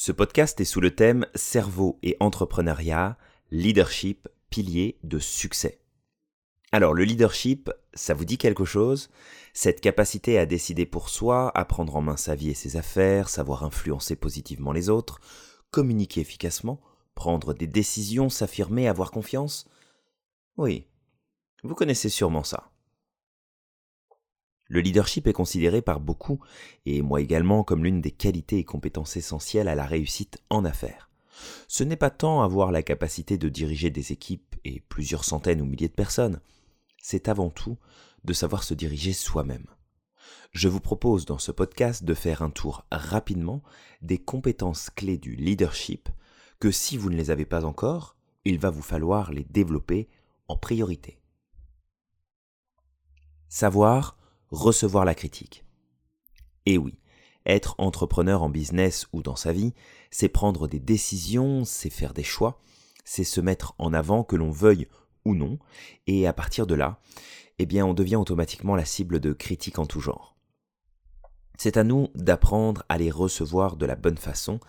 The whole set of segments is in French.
Ce podcast est sous le thème Cerveau et entrepreneuriat, leadership, pilier de succès. Alors le leadership, ça vous dit quelque chose? Cette capacité à décider pour soi, à prendre en main sa vie et ses affaires, savoir influencer positivement les autres, communiquer efficacement, prendre des décisions, s'affirmer, avoir confiance? Oui, vous connaissez sûrement ça. Le leadership est considéré par beaucoup, et moi également, comme l'une des qualités et compétences essentielles à la réussite en affaires. Ce n'est pas tant avoir la capacité de diriger des équipes et plusieurs centaines ou milliers de personnes, c'est avant tout de savoir se diriger soi-même. Je vous propose dans ce podcast de faire un tour rapidement des compétences clés du leadership que si vous ne les avez pas encore, il va vous falloir les développer en priorité. Savoir recevoir la critique. Et oui, être entrepreneur en business ou dans sa vie, c'est prendre des décisions, c'est faire des choix, c'est se mettre en avant que l'on veuille ou non, et à partir de là, eh bien on devient automatiquement la cible de critiques en tout genre. C'est à nous d'apprendre à les recevoir de la bonne façon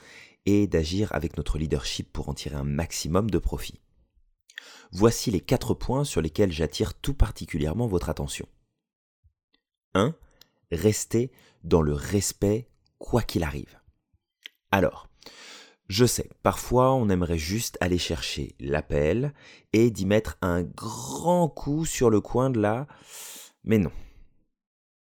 et d'agir avec notre leadership pour en tirer un maximum de profit. Voici les quatre points sur lesquels j'attire tout particulièrement votre attention. 1. Restez dans le respect quoi qu'il arrive. Alors, je sais, parfois on aimerait juste aller chercher l'appel et d'y mettre un grand coup sur le coin de la... Mais non.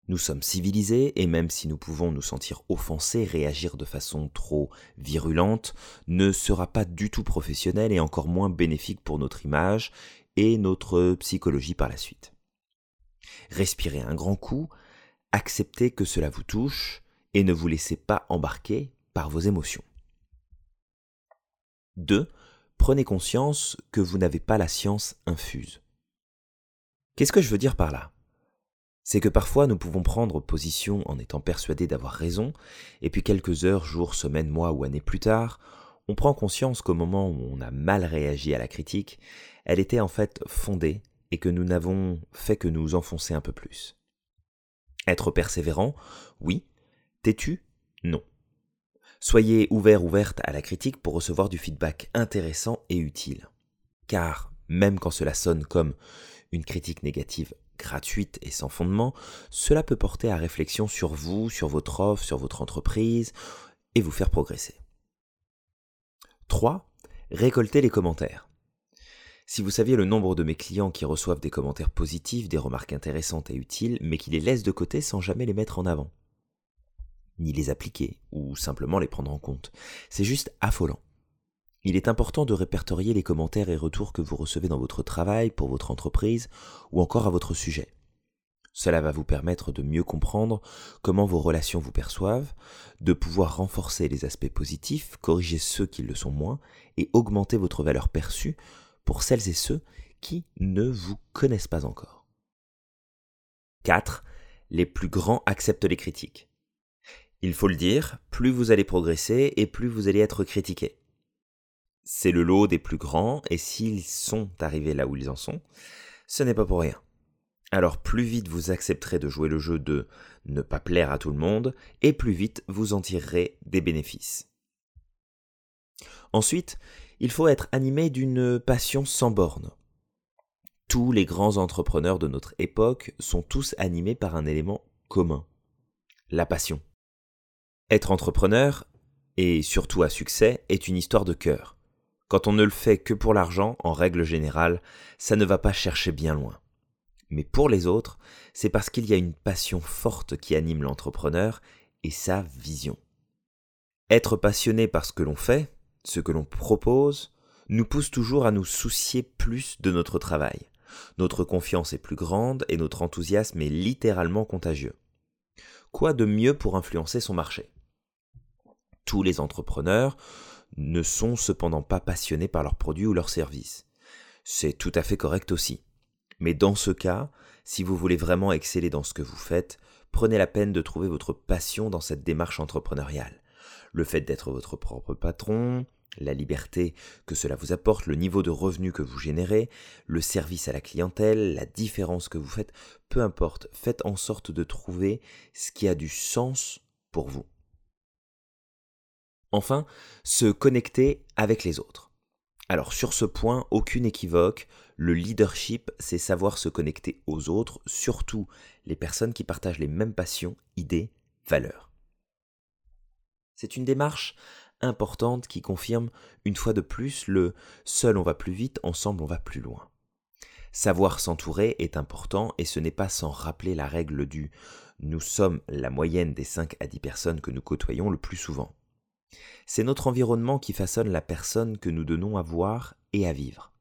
Nous sommes civilisés et même si nous pouvons nous sentir offensés, réagir de façon trop virulente ne sera pas du tout professionnel et encore moins bénéfique pour notre image et notre psychologie par la suite. Respirez un grand coup, acceptez que cela vous touche et ne vous laissez pas embarquer par vos émotions. 2. Prenez conscience que vous n'avez pas la science infuse. Qu'est-ce que je veux dire par là? C'est que parfois nous pouvons prendre position en étant persuadés d'avoir raison, et puis quelques heures, jours, semaines, mois ou années plus tard, on prend conscience qu'au moment où on a mal réagi à la critique, elle était en fait fondée et que nous n'avons fait que nous enfoncer un peu plus. Être persévérant, oui. Têtu, non. Soyez ouvert ouverte à la critique pour recevoir du feedback intéressant et utile. Car même quand cela sonne comme une critique négative gratuite et sans fondement, cela peut porter à réflexion sur vous, sur votre offre, sur votre entreprise et vous faire progresser. 3. Récoltez les commentaires. Si vous saviez le nombre de mes clients qui reçoivent des commentaires positifs, des remarques intéressantes et utiles, mais qui les laissent de côté sans jamais les mettre en avant, ni les appliquer, ou simplement les prendre en compte, c'est juste affolant. Il est important de répertorier les commentaires et retours que vous recevez dans votre travail, pour votre entreprise, ou encore à votre sujet. Cela va vous permettre de mieux comprendre comment vos relations vous perçoivent, de pouvoir renforcer les aspects positifs, corriger ceux qui le sont moins, et augmenter votre valeur perçue pour celles et ceux qui ne vous connaissent pas encore. 4. Les plus grands acceptent les critiques. Il faut le dire, plus vous allez progresser et plus vous allez être critiqué. C'est le lot des plus grands et s'ils sont arrivés là où ils en sont, ce n'est pas pour rien. Alors plus vite vous accepterez de jouer le jeu de ne pas plaire à tout le monde, et plus vite vous en tirerez des bénéfices. Ensuite, il faut être animé d'une passion sans borne. Tous les grands entrepreneurs de notre époque sont tous animés par un élément commun, la passion. Être entrepreneur, et surtout à succès, est une histoire de cœur. Quand on ne le fait que pour l'argent, en règle générale, ça ne va pas chercher bien loin. Mais pour les autres, c'est parce qu'il y a une passion forte qui anime l'entrepreneur et sa vision. Être passionné par ce que l'on fait, ce que l'on propose, nous pousse toujours à nous soucier plus de notre travail. Notre confiance est plus grande et notre enthousiasme est littéralement contagieux. Quoi de mieux pour influencer son marché? Tous les entrepreneurs ne sont cependant pas passionnés par leurs produits ou leurs services. C'est tout à fait correct aussi. Mais dans ce cas, si vous voulez vraiment exceller dans ce que vous faites, prenez la peine de trouver votre passion dans cette démarche entrepreneuriale le fait d'être votre propre patron, la liberté que cela vous apporte, le niveau de revenu que vous générez, le service à la clientèle, la différence que vous faites, peu importe, faites en sorte de trouver ce qui a du sens pour vous. Enfin, se connecter avec les autres. Alors sur ce point, aucune équivoque, le leadership, c'est savoir se connecter aux autres, surtout les personnes qui partagent les mêmes passions, idées, valeurs. C'est une démarche importante qui confirme une fois de plus le seul on va plus vite, ensemble on va plus loin. Savoir s'entourer est important et ce n'est pas sans rappeler la règle du nous sommes la moyenne des 5 à 10 personnes que nous côtoyons le plus souvent. C'est notre environnement qui façonne la personne que nous donnons à voir et à vivre.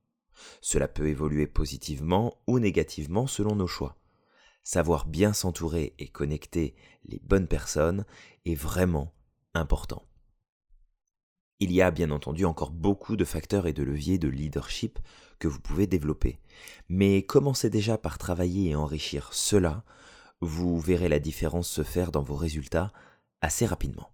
Cela peut évoluer positivement ou négativement selon nos choix. Savoir bien s'entourer et connecter les bonnes personnes est vraiment important. Il y a bien entendu encore beaucoup de facteurs et de leviers de leadership que vous pouvez développer. Mais commencez déjà par travailler et enrichir cela, vous verrez la différence se faire dans vos résultats assez rapidement.